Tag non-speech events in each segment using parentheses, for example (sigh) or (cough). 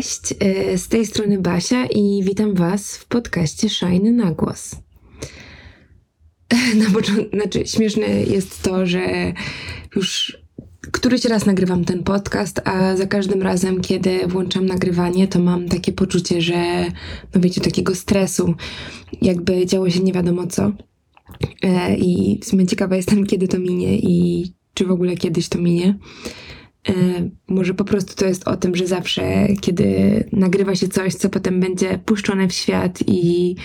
Cześć, y, z tej strony Basia i witam Was w podcaście Shiny na głos. (laughs) Na początku, znaczy śmieszne jest to, że już któryś raz nagrywam ten podcast, a za każdym razem, kiedy włączam nagrywanie, to mam takie poczucie, że no wiecie, takiego stresu, jakby działo się nie wiadomo co. E, I w sumie ciekawa jestem, kiedy to minie i czy w ogóle kiedyś to minie. E, może po prostu to jest o tym, że zawsze, kiedy nagrywa się coś, co potem będzie puszczone w świat i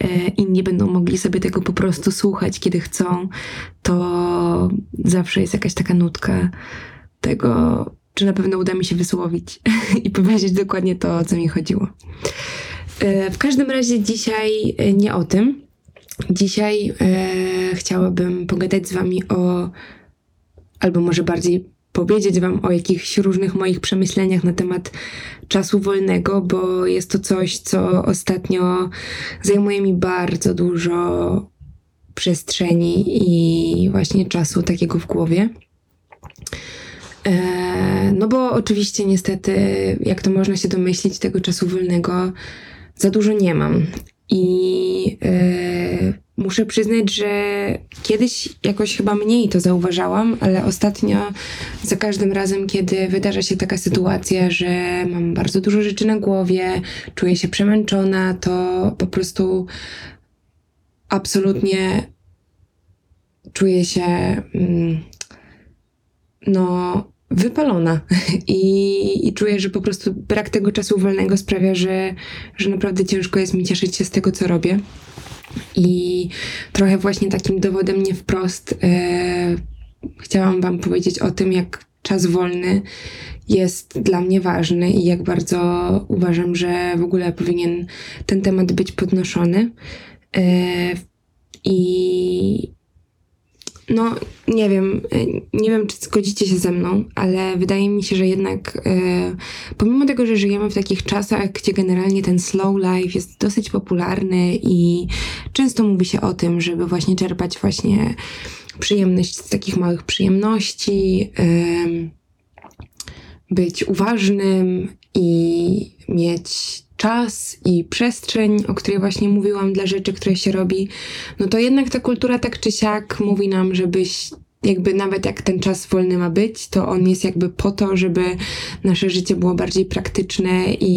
e, inni będą mogli sobie tego po prostu słuchać, kiedy chcą, to zawsze jest jakaś taka nutka tego, czy na pewno uda mi się wysłowić (laughs) i powiedzieć dokładnie to, o co mi chodziło. E, w każdym razie dzisiaj nie o tym. Dzisiaj chciałabym pogadać z Wami o, albo może bardziej powiedzieć Wam o jakichś różnych moich przemyśleniach na temat czasu wolnego, bo jest to coś, co ostatnio zajmuje mi bardzo dużo przestrzeni i właśnie czasu takiego w głowie. E, no bo oczywiście niestety, jak to można się domyślić, tego czasu wolnego za dużo nie mam. I e, muszę przyznać, że kiedyś jakoś chyba mniej to zauważałam, ale ostatnio za każdym razem, kiedy wydarza się taka sytuacja, że mam bardzo dużo rzeczy na głowie, czuję się przemęczona, to po prostu absolutnie czuję się mm, no wypalona I, i czuję, że po prostu brak tego czasu wolnego sprawia, że, że naprawdę ciężko jest mi cieszyć się z tego, co robię. I trochę właśnie takim dowodem nie wprost e, chciałam Wam powiedzieć o tym, jak czas wolny jest dla mnie ważny i jak bardzo uważam, że w ogóle powinien ten temat być podnoszony. E, I no, nie wiem, e, nie wiem, czy zgodzicie się ze mną, ale wydaje mi się, że jednak e, pomimo tego, że żyjemy w takich czasach, gdzie generalnie ten slow life jest dosyć popularny i często mówi się o tym, żeby właśnie czerpać właśnie przyjemność z takich małych przyjemności, e, być uważnym i mieć czas i przestrzeń, o której właśnie mówiłam, dla rzeczy, które się robi, no to jednak ta kultura tak czy siak mówi nam, żebyś jakby nawet jak ten czas wolny ma być, to on jest jakby po to, żeby nasze życie było bardziej praktyczne i,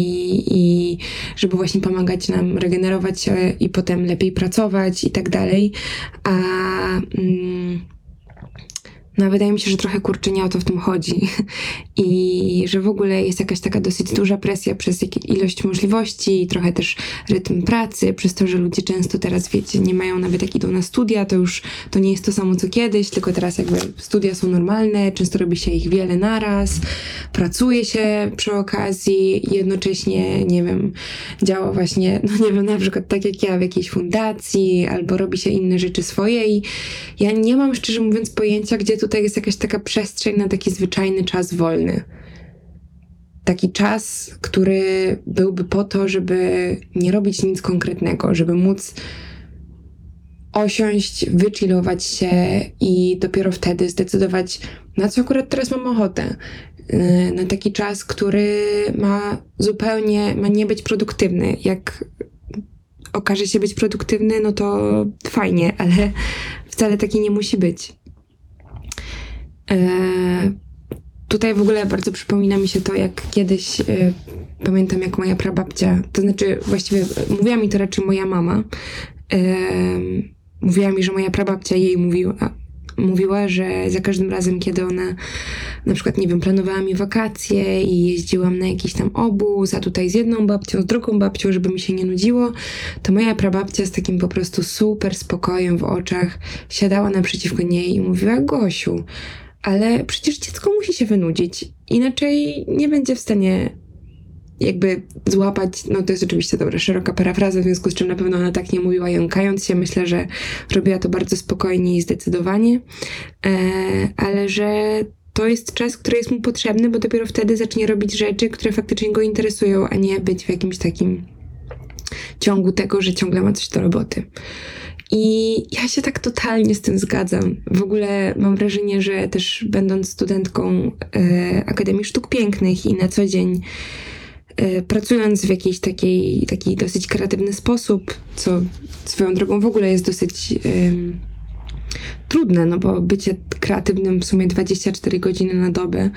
i żeby właśnie pomagać nam regenerować się i potem lepiej pracować i tak dalej. A. Mm, no, wydaje mi się, że trochę kurczę nie o to w tym chodzi. (laughs) I że w ogóle jest jakaś taka dosyć duża presja przez ilość możliwości, trochę też rytm pracy, przez to, że ludzie często teraz, wiecie, nie mają nawet jak idą na studia, to już to nie jest to samo co kiedyś, tylko teraz jakby studia są normalne, często robi się ich wiele naraz, pracuje się przy okazji, jednocześnie, nie wiem, działa właśnie, (laughs) no nie wiem, na przykład tak jak ja w jakiejś fundacji, albo robi się inne rzeczy swoje i ja nie mam szczerze mówiąc pojęcia, gdzie tu tutaj jest jakaś taka przestrzeń na taki zwyczajny czas wolny. Taki czas, który byłby po to, żeby nie robić nic konkretnego, żeby móc osiąść, wychillować się i dopiero wtedy zdecydować, na co akurat teraz mam ochotę. Yy, na taki czas, który ma zupełnie, ma nie być produktywny. Jak okaże się być produktywny, no to fajnie, ale wcale taki nie musi być. E, tutaj w ogóle bardzo przypomina mi się to, jak kiedyś e, pamiętam, jak moja prababcia, to znaczy właściwie mówiła mi to raczej moja mama. E, mówiła mi, że moja prababcia jej mówiła, mówiła, że za każdym razem, kiedy ona na przykład, nie wiem, planowała mi wakacje i jeździłam na jakiś tam obóz, a tutaj z jedną babcią, z drugą babcią, żeby mi się nie nudziło, to moja prababcia z takim po prostu super spokojem w oczach siadała naprzeciwko niej i mówiła, Gosiu, ale przecież dziecko musi się wynudzić, inaczej nie będzie w stanie jakby złapać, no to jest oczywiście dobra, szeroka parafraza, w związku z czym na pewno ona tak nie mówiła jąkając się, myślę, że robiła to bardzo spokojnie i zdecydowanie, e, ale że to jest czas, który jest mu potrzebny, bo dopiero wtedy zacznie robić rzeczy, które faktycznie go interesują, a nie być w jakimś takim ciągu tego, że ciągle ma coś do roboty. I ja się tak totalnie z tym zgadzam. W ogóle mam wrażenie, że też będąc studentką e, Akademii Sztuk Pięknych i na co dzień e, pracując w jakiś takiej, taki dosyć kreatywny sposób, co swoją drogą w ogóle jest dosyć trudne, no bo bycie kreatywnym w sumie 24 godziny na dobę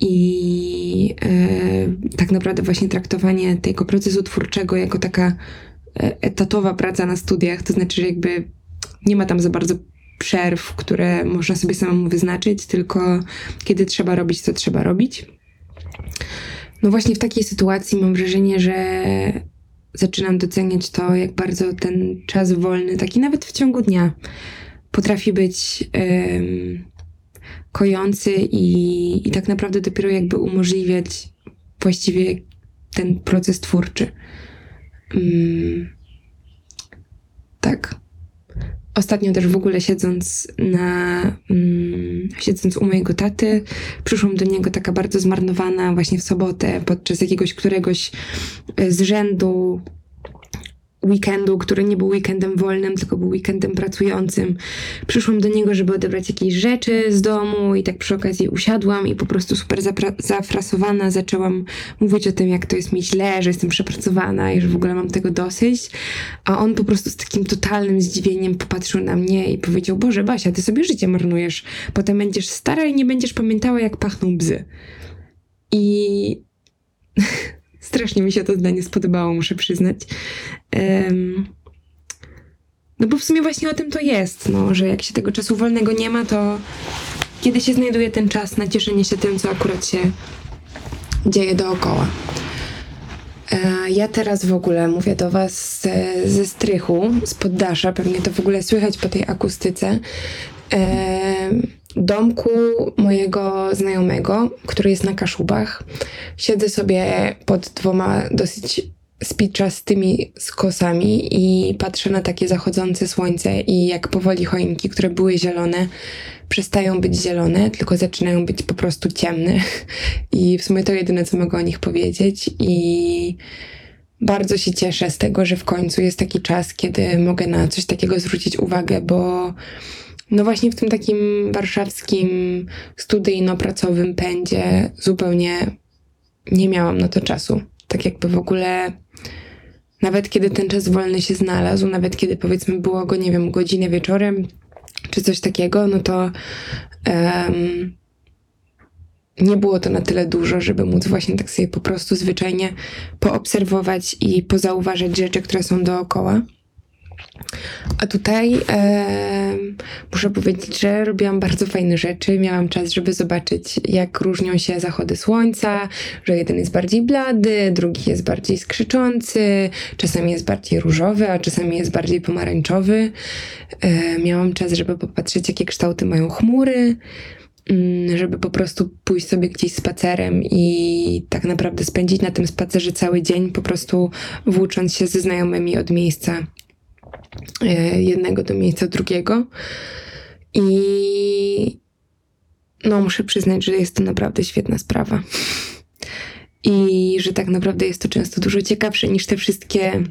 i e, tak naprawdę właśnie traktowanie tego procesu twórczego jako taka etatowa praca na studiach, to znaczy, że jakby nie ma tam za bardzo przerw, które można sobie samemu wyznaczyć, tylko kiedy trzeba robić, to trzeba robić. No właśnie w takiej sytuacji mam wrażenie, że zaczynam doceniać to, jak bardzo ten czas wolny, taki nawet w ciągu dnia, potrafi być um, kojący i, i tak naprawdę dopiero jakby umożliwiać właściwie ten proces twórczy. Um, tak. Ostatnio też w ogóle siedząc na, um, siedząc u mojego taty, przyszłam do niego taka bardzo zmarnowana właśnie w sobotę podczas jakiegoś któregoś z rzędu weekendu, który nie był weekendem wolnym, tylko był weekendem pracującym. Przyszłam do niego, żeby odebrać jakieś rzeczy z domu i tak przy okazji usiadłam i po prostu super zafrasowana zaczęłam mówić o tym, jak to jest mi źle, że jestem przepracowana i że w ogóle mam tego dosyć. A on po prostu z takim totalnym zdziwieniem popatrzył na mnie i powiedział, Boże Basia, ty sobie życie marnujesz. Potem będziesz stara i nie będziesz pamiętała, jak pachną bzy. I (laughs) Strasznie mi się to zdanie spodobało, muszę przyznać. Um, no bo w sumie właśnie o tym to jest, no, że jak się tego czasu wolnego nie ma, to kiedy się znajduje ten czas na cieszenie się tym, co akurat się dzieje dookoła. E, ja teraz w ogóle mówię do Was ze, ze strychu, z poddasza, pewnie to w ogóle słychać po tej akustyce. Domku mojego znajomego, który jest na Kaszubach. Siedzę sobie pod dwoma dosyć spiczastymi skosami i patrzę na takie zachodzące słońce i jak powoli choinki, które były zielone, przestają być zielone, tylko zaczynają być po prostu ciemne. (laughs) I w sumie to jedyne, co mogę o nich powiedzieć. I bardzo się cieszę z tego, że w końcu jest taki czas, kiedy mogę na coś takiego zwrócić uwagę, bo no właśnie w tym takim warszawskim studyjno-pracowym pędzie zupełnie nie miałam na to czasu. Tak jakby w ogóle nawet kiedy ten czas wolny się znalazł, nawet kiedy powiedzmy było go, nie wiem, godzinę wieczorem czy coś takiego, no to um, nie było to na tyle dużo, żeby móc właśnie tak sobie po prostu zwyczajnie poobserwować i pozauważać rzeczy, które są dookoła. A tutaj e, muszę powiedzieć, że robiłam bardzo fajne rzeczy. Miałam czas, żeby zobaczyć, jak różnią się zachody słońca, że jeden jest bardziej blady, drugi jest bardziej skrzyczący, czasami jest bardziej różowy, a czasami jest bardziej pomarańczowy. E, miałam czas, żeby popatrzeć, jakie kształty mają chmury mm, żeby po prostu pójść sobie gdzieś spacerem i tak naprawdę spędzić na tym spacerze cały dzień, po prostu włócząc się ze znajomymi od miejsca jednego do miejsca drugiego. I no, muszę przyznać, że jest to naprawdę świetna sprawa. I że tak naprawdę jest to często dużo ciekawsze niż te wszystkie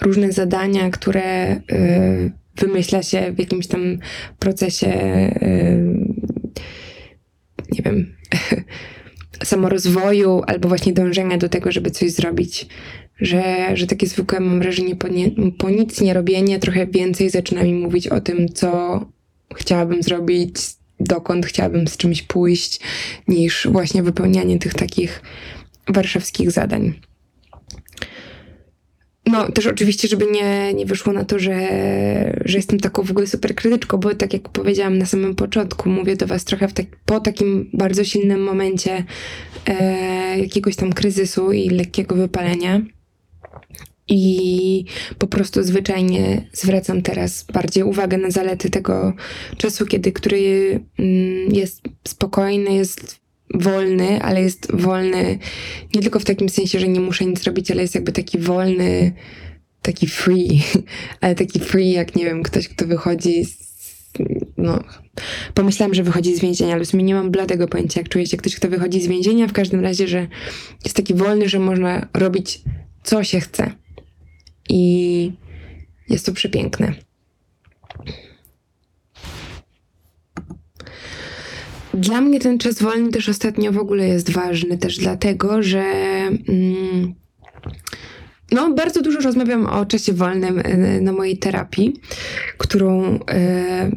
różne zadania, które y, wymyśla się w jakimś tam procesie, y, nie wiem, (laughs) samorozwoju albo właśnie dążenia do tego, żeby coś zrobić że, że takie zwykłe, mam wrażenie, po, nie, po nic nie robienie trochę więcej zaczyna mi mówić o tym, co chciałabym zrobić, dokąd chciałabym z czymś pójść, niż właśnie wypełnianie tych takich warszawskich zadań. No, też oczywiście, żeby nie, nie wyszło na to, że, że jestem taką w ogóle super krytyczką, bo tak jak powiedziałam na samym początku, mówię do Was trochę tak, po takim bardzo silnym momencie e, jakiegoś tam kryzysu i lekkiego wypalenia. I po prostu zwyczajnie zwracam teraz bardziej uwagę na zalety tego czasu, kiedy który mm, jest spokojny, jest wolny, ale jest wolny nie tylko w takim sensie, że nie muszę nic robić, ale jest jakby taki wolny, taki free, (laughs) ale taki free jak nie wiem, ktoś, kto wychodzi z, no, pomyślałam, że wychodzi z więzienia, ale w sumie nie mam bladego pojęcia, jak czuje się ktoś, kto wychodzi z więzienia, w każdym razie, że jest taki wolny, że można robić co się chce. I jest to przepiękne. Dla mnie ten czas wolny też ostatnio w ogóle jest ważny, też dlatego, że mm, no, bardzo dużo rozmawiam o czasie wolnym e, na mojej terapii, którą e,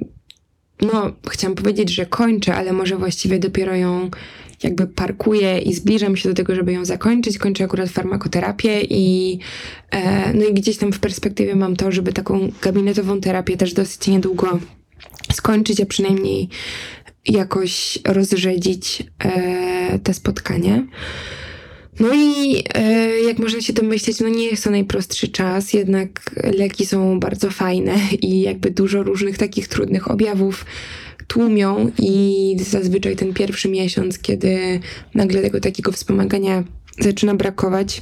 no, chciałam powiedzieć, że kończę, ale może właściwie dopiero ją jakby parkuję i zbliżam się do tego, żeby ją zakończyć. Kończę akurat farmakoterapię i e, no i gdzieś tam w perspektywie mam to, żeby taką gabinetową terapię też dosyć niedługo skończyć, a przynajmniej jakoś rozrzedzić e, te spotkanie. No i e, jak można się domyśleć, no nie jest to najprostszy czas, jednak leki są bardzo fajne i jakby dużo różnych takich trudnych objawów tłumią i zazwyczaj ten pierwszy miesiąc, kiedy nagle tego takiego wspomagania zaczyna brakować,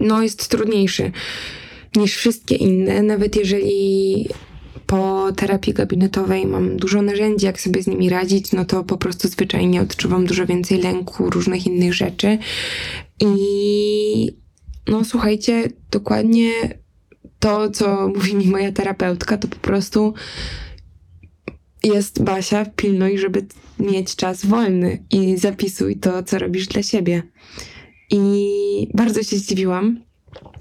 no jest trudniejszy niż wszystkie inne, nawet jeżeli po terapii gabinetowej mam dużo narzędzi, jak sobie z nimi radzić, no to po prostu zwyczajnie odczuwam dużo więcej lęku, różnych innych rzeczy. I no słuchajcie, dokładnie to, co mówi mi moja terapeutka, to po prostu jest Basia, pilnuj, żeby mieć czas wolny i zapisuj to, co robisz dla siebie. I bardzo się zdziwiłam,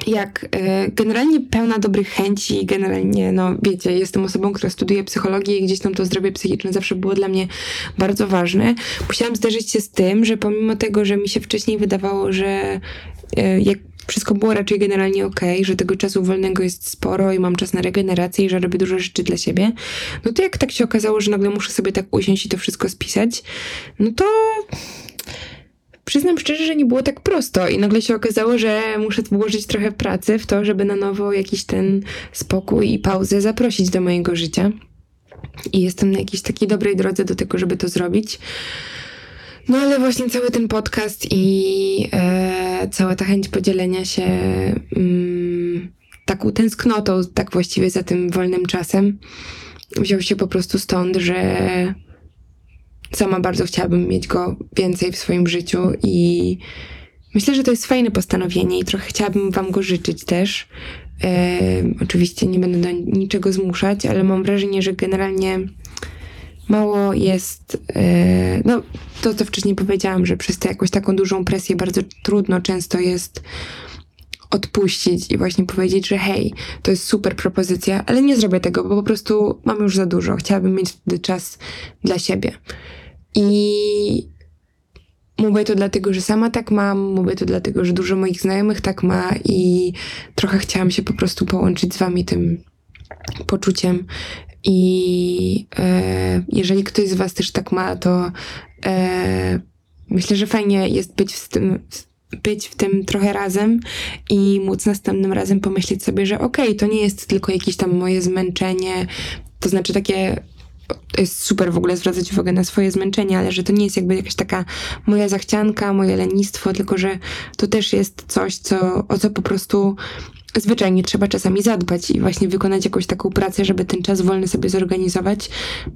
jak e, generalnie pełna dobrych chęci, generalnie, no wiecie, jestem osobą, która studiuje psychologię i gdzieś tam to zdrowie psychiczne zawsze było dla mnie bardzo ważne. Musiałam zderzyć się z tym, że pomimo tego, że mi się wcześniej wydawało, że e, jak wszystko było raczej generalnie ok, że tego czasu wolnego jest sporo i mam czas na regenerację i że robię dużo rzeczy dla siebie, no to jak tak się okazało, że nagle muszę sobie tak usiąść i to wszystko spisać, no to przyznam szczerze, że nie było tak prosto i nagle się okazało, że muszę włożyć trochę pracy w to, żeby na nowo jakiś ten spokój i pauzę zaprosić do mojego życia. I jestem na jakiejś takiej dobrej drodze do tego, żeby to zrobić. No ale właśnie cały ten podcast i e, cała ta chęć podzielenia się mm, taką tęsknotą, tak właściwie za tym wolnym czasem, wziął się po prostu stąd, że sama bardzo chciałabym mieć go więcej w swoim życiu i myślę, że to jest fajne postanowienie i trochę chciałabym Wam go życzyć też. E, oczywiście nie będę do niczego zmuszać, ale mam wrażenie, że generalnie mało jest, e, no to co wcześniej powiedziałam, że przez tę jakąś taką dużą presję bardzo trudno często jest odpuścić i właśnie powiedzieć, że hej, to jest super propozycja, ale nie zrobię tego, bo po prostu mam już za dużo. Chciałabym mieć wtedy czas dla siebie. I mówię to dlatego, że sama tak mam, mówię to dlatego, że dużo moich znajomych tak ma i trochę chciałam się po prostu połączyć z wami tym poczuciem. I e, jeżeli ktoś z was też tak ma, to e, myślę, że fajnie jest być w tym być w tym trochę razem i móc następnym razem pomyśleć sobie, że okej, okay, to nie jest tylko jakieś tam moje zmęczenie, to znaczy takie to jest super w ogóle zwracać uwagę na swoje zmęczenie, ale że to nie jest jakby jakaś taka moja zachcianka, moje lenistwo, tylko że to też jest coś, co, o co po prostu zwyczajnie trzeba czasami zadbać i właśnie wykonać jakąś taką pracę, żeby ten czas wolny sobie zorganizować,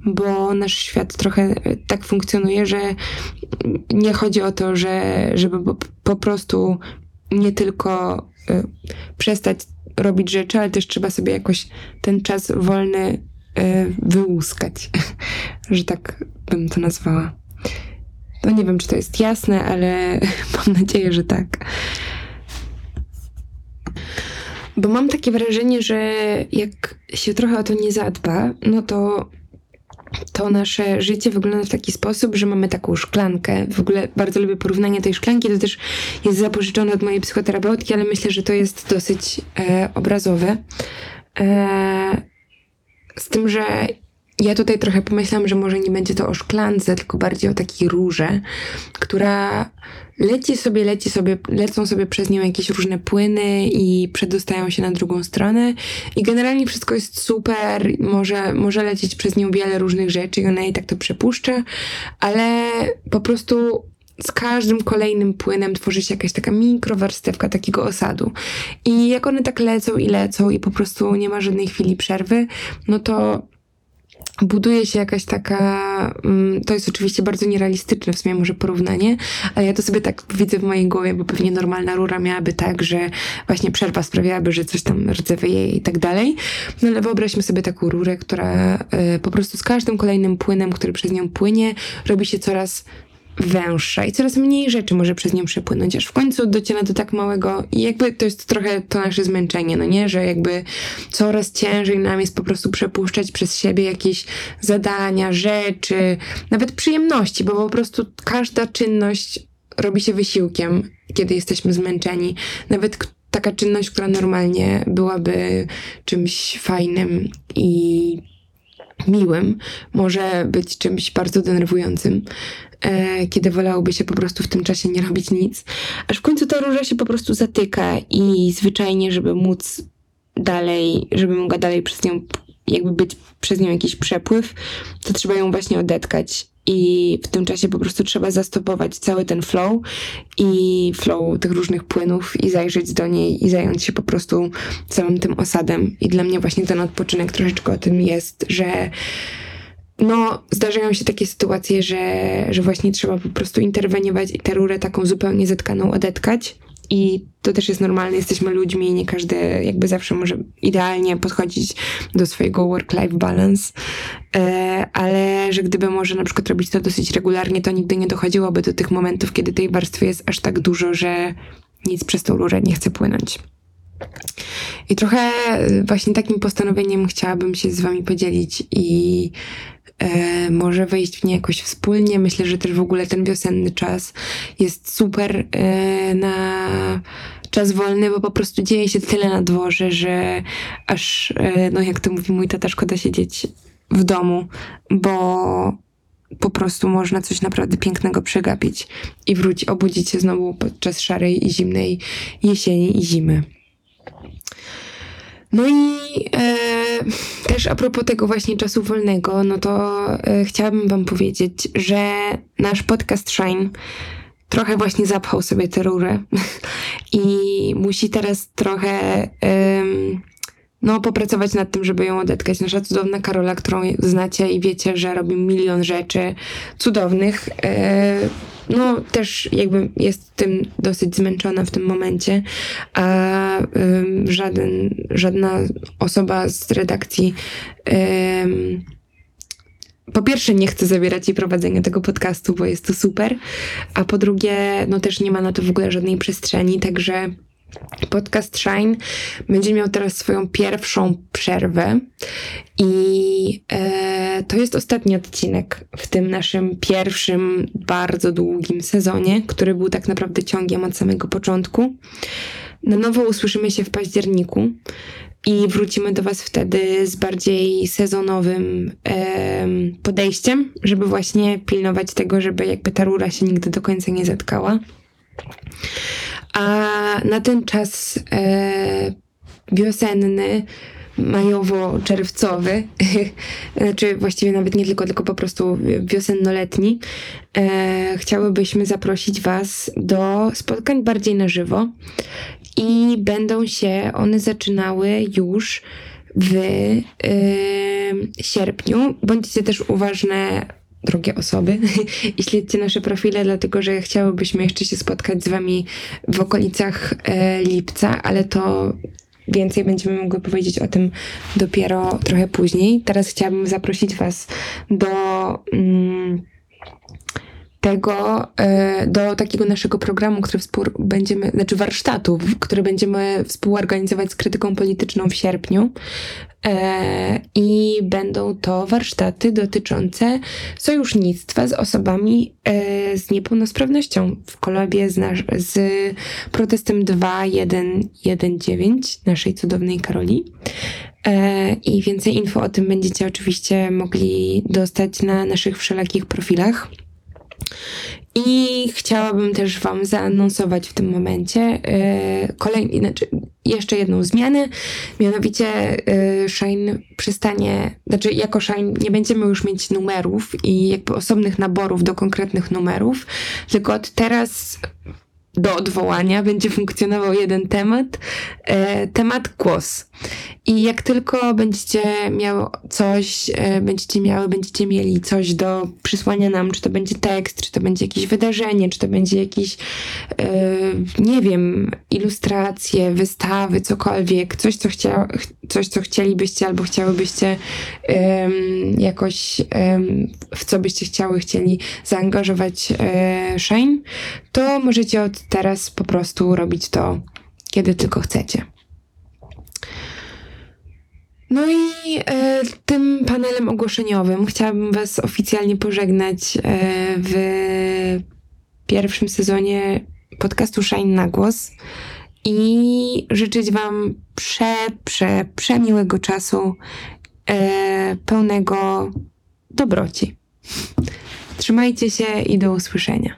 bo nasz świat trochę tak funkcjonuje, że nie chodzi o to, że, żeby po, prostu nie tylko y, przestać robić rzeczy, ale też trzeba sobie jakoś ten czas wolny wyłuskać, (laughs) że tak bym to nazwała. No nie wiem, czy to jest jasne, ale (laughs) mam nadzieję, że tak. Bo mam takie wrażenie, że jak się trochę o to nie zadba, no to to nasze życie wygląda w taki sposób, że mamy taką szklankę. W ogóle bardzo lubię porównanie tej szklanki. To też jest zapożyczone od mojej psychoterapeutki, ale myślę, że to jest dosyć e, obrazowe. E, z tym, że ja tutaj trochę pomyślałam, że może nie będzie to o szklance, tylko bardziej o takiej róże, która leci sobie, leci sobie, lecą sobie przez nią jakieś różne płyny i przedostają się na drugą stronę. I generalnie wszystko jest super, może, może lecieć przez nią wiele różnych rzeczy i ona jej tak to przepuszcza, ale po prostu z każdym kolejnym płynem tworzy się jakaś taka mikrowarstewka takiego osadu. I jak one tak lecą i lecą i po prostu nie ma żadnej chwili przerwy, no to buduje się jakaś taka, mm, to jest oczywiście bardzo nierealistyczne w sumie może porównanie, ale ja to sobie tak widzę w mojej głowie, bo pewnie normalna rura miałaby tak, że właśnie przerwa sprawiałaby, że coś tam rdzewie i tak dalej. No ale wyobraźmy sobie taką rurę, która y, po prostu z każdym kolejnym płynem, który przez nią płynie, robi się coraz węższa i coraz mniej rzeczy może przez nią przepłynąć, aż w końcu dociera do tak małego i jakby to jest trochę to nasze zmęczenie, no nie, że jakby coraz ciężej nam jest po prostu przepuszczać przez siebie jakieś zadania, rzeczy, nawet przyjemności, bo po prostu każda czynność robi się wysiłkiem, kiedy jesteśmy zmęczeni. Nawet taka czynność, która normalnie byłaby czymś fajnym i miłym, może być czymś bardzo denerwującym e, kiedy wolałoby się po prostu w tym czasie nie robić nic. Aż w końcu ta róża się po prostu zatyka i zwyczajnie, żeby móc dalej, żeby mogła dalej przez nią, jakby być przez nią jakiś przepływ, to trzeba ją właśnie odetkać i w tym czasie po prostu trzeba zastopować cały ten flow i flow tych różnych płynów i zajrzeć do niej i zająć się po prostu całym tym osadem. I dla mnie właśnie ten odpoczynek troszeczkę o tym jest, że no, zdarzają się takie sytuacje, że, że właśnie trzeba po prostu interweniować i tę rurę taką zupełnie zetkaną odetkać. I to też jest normalne, jesteśmy ludźmi i nie każdy jakby zawsze może idealnie podchodzić do swojego work-life balance, e, ale że gdyby może na przykład robić to dosyć regularnie, to nigdy nie dochodziłoby do tych momentów, kiedy tej warstwy jest aż tak dużo, że nic przez tą rurę nie chce płynąć. I trochę właśnie takim postanowieniem chciałabym się z Wami podzielić i e, może wejść w nie jakoś wspólnie. Myślę, że też w ogóle ten wiosenny czas jest super e, na czas wolny, bo po prostu dzieje się tyle na dworze, że aż, e, no jak to mówi mój tata, szkoda siedzieć w domu, bo po prostu można coś naprawdę pięknego przegapić i wrócić, obudzić się znowu podczas szarej i zimnej jesieni i zimy. No i e, też a propos tego właśnie czasu wolnego, no to e, chciałabym Wam powiedzieć, że nasz podcast Shine trochę właśnie zapchał sobie tę rurę (laughs) i musi teraz trochę no, popracować nad tym, żeby ją odetkać. Nasza cudowna Karola, którą znacie i wiecie, że robi milion rzeczy cudownych. E, no też jakby jest tym dosyć zmęczona w tym momencie, a żaden, żadna osoba z redakcji po pierwsze nie chce zabierać jej prowadzenia tego podcastu, bo jest to super, a po drugie, no też nie ma na to w ogóle żadnej przestrzeni, także Podcast Shine będzie miał teraz swoją pierwszą przerwę i e, to jest ostatni odcinek w tym naszym pierwszym, bardzo długim sezonie, który był tak naprawdę ciągiem od samego początku. Na nowo usłyszymy się w październiku i wrócimy do Was wtedy z bardziej sezonowym e, podejściem, żeby właśnie pilnować tego, żeby jakby ta rura się nigdy do końca nie zatkała. A na ten czas e, wiosenny, majowo-czerwcowy, (laughs) znaczy właściwie nawet nie tylko, tylko po prostu wiosennoletni, e, chciałybyśmy zaprosić Was do spotkań bardziej na żywo i będą się one zaczynały już w y, sierpniu. Bądźcie też uważne drogie osoby (laughs) i śledźcie nasze profile, dlatego że chciałybyśmy jeszcze się spotkać z Wami w okolicach e, lipca, ale to więcej będziemy mogły powiedzieć o tym dopiero trochę później. Teraz chciałabym zaprosić Was do. Mm, tego, e, do takiego naszego programu, który współ będziemy, znaczy warsztatów, który będziemy współorganizować z krytyką polityczną w sierpniu. E, I będą to warsztaty dotyczące sojusznictwa z osobami e, z niepełnosprawnością w kolabie z, nasz, z protestem 2119 naszej cudownej Karoli. I więcej info o tym będziecie oczywiście mogli dostać na naszych wszelakich profilach. I chciałabym też Wam zaanonsować w tym momencie yy, kolejny, znaczy jeszcze jedną zmianę, mianowicie yy, Shine przestanie, znaczy jako Shine nie będziemy już mieć numerów i jakby osobnych naborów do konkretnych numerów, tylko od teraz do odwołania będzie funkcjonował jeden temat, e, temat głos. I jak tylko będziecie miały coś, e, będziecie miały, będziecie mieli coś do przysłania nam, czy to będzie tekst, czy to będzie jakieś wydarzenie, czy to będzie jakiś, e, nie wiem, ilustracje, wystawy, cokolwiek, coś, co, chcia, coś, co chcielibyście albo chciałybyście jakoś, w co byście chciały, chcieli zaangażować e, Shine, to możecie od teraz po prostu robić to, kiedy tylko chcecie. No i e, tym panelem ogłoszeniowym chciałabym Was oficjalnie pożegnać e, w pierwszym sezonie podcastu Shine na głos i życzyć Wam prze, prze, przemiłego czasu e, pełnego dobroci. Trzymajcie się i do usłyszenia.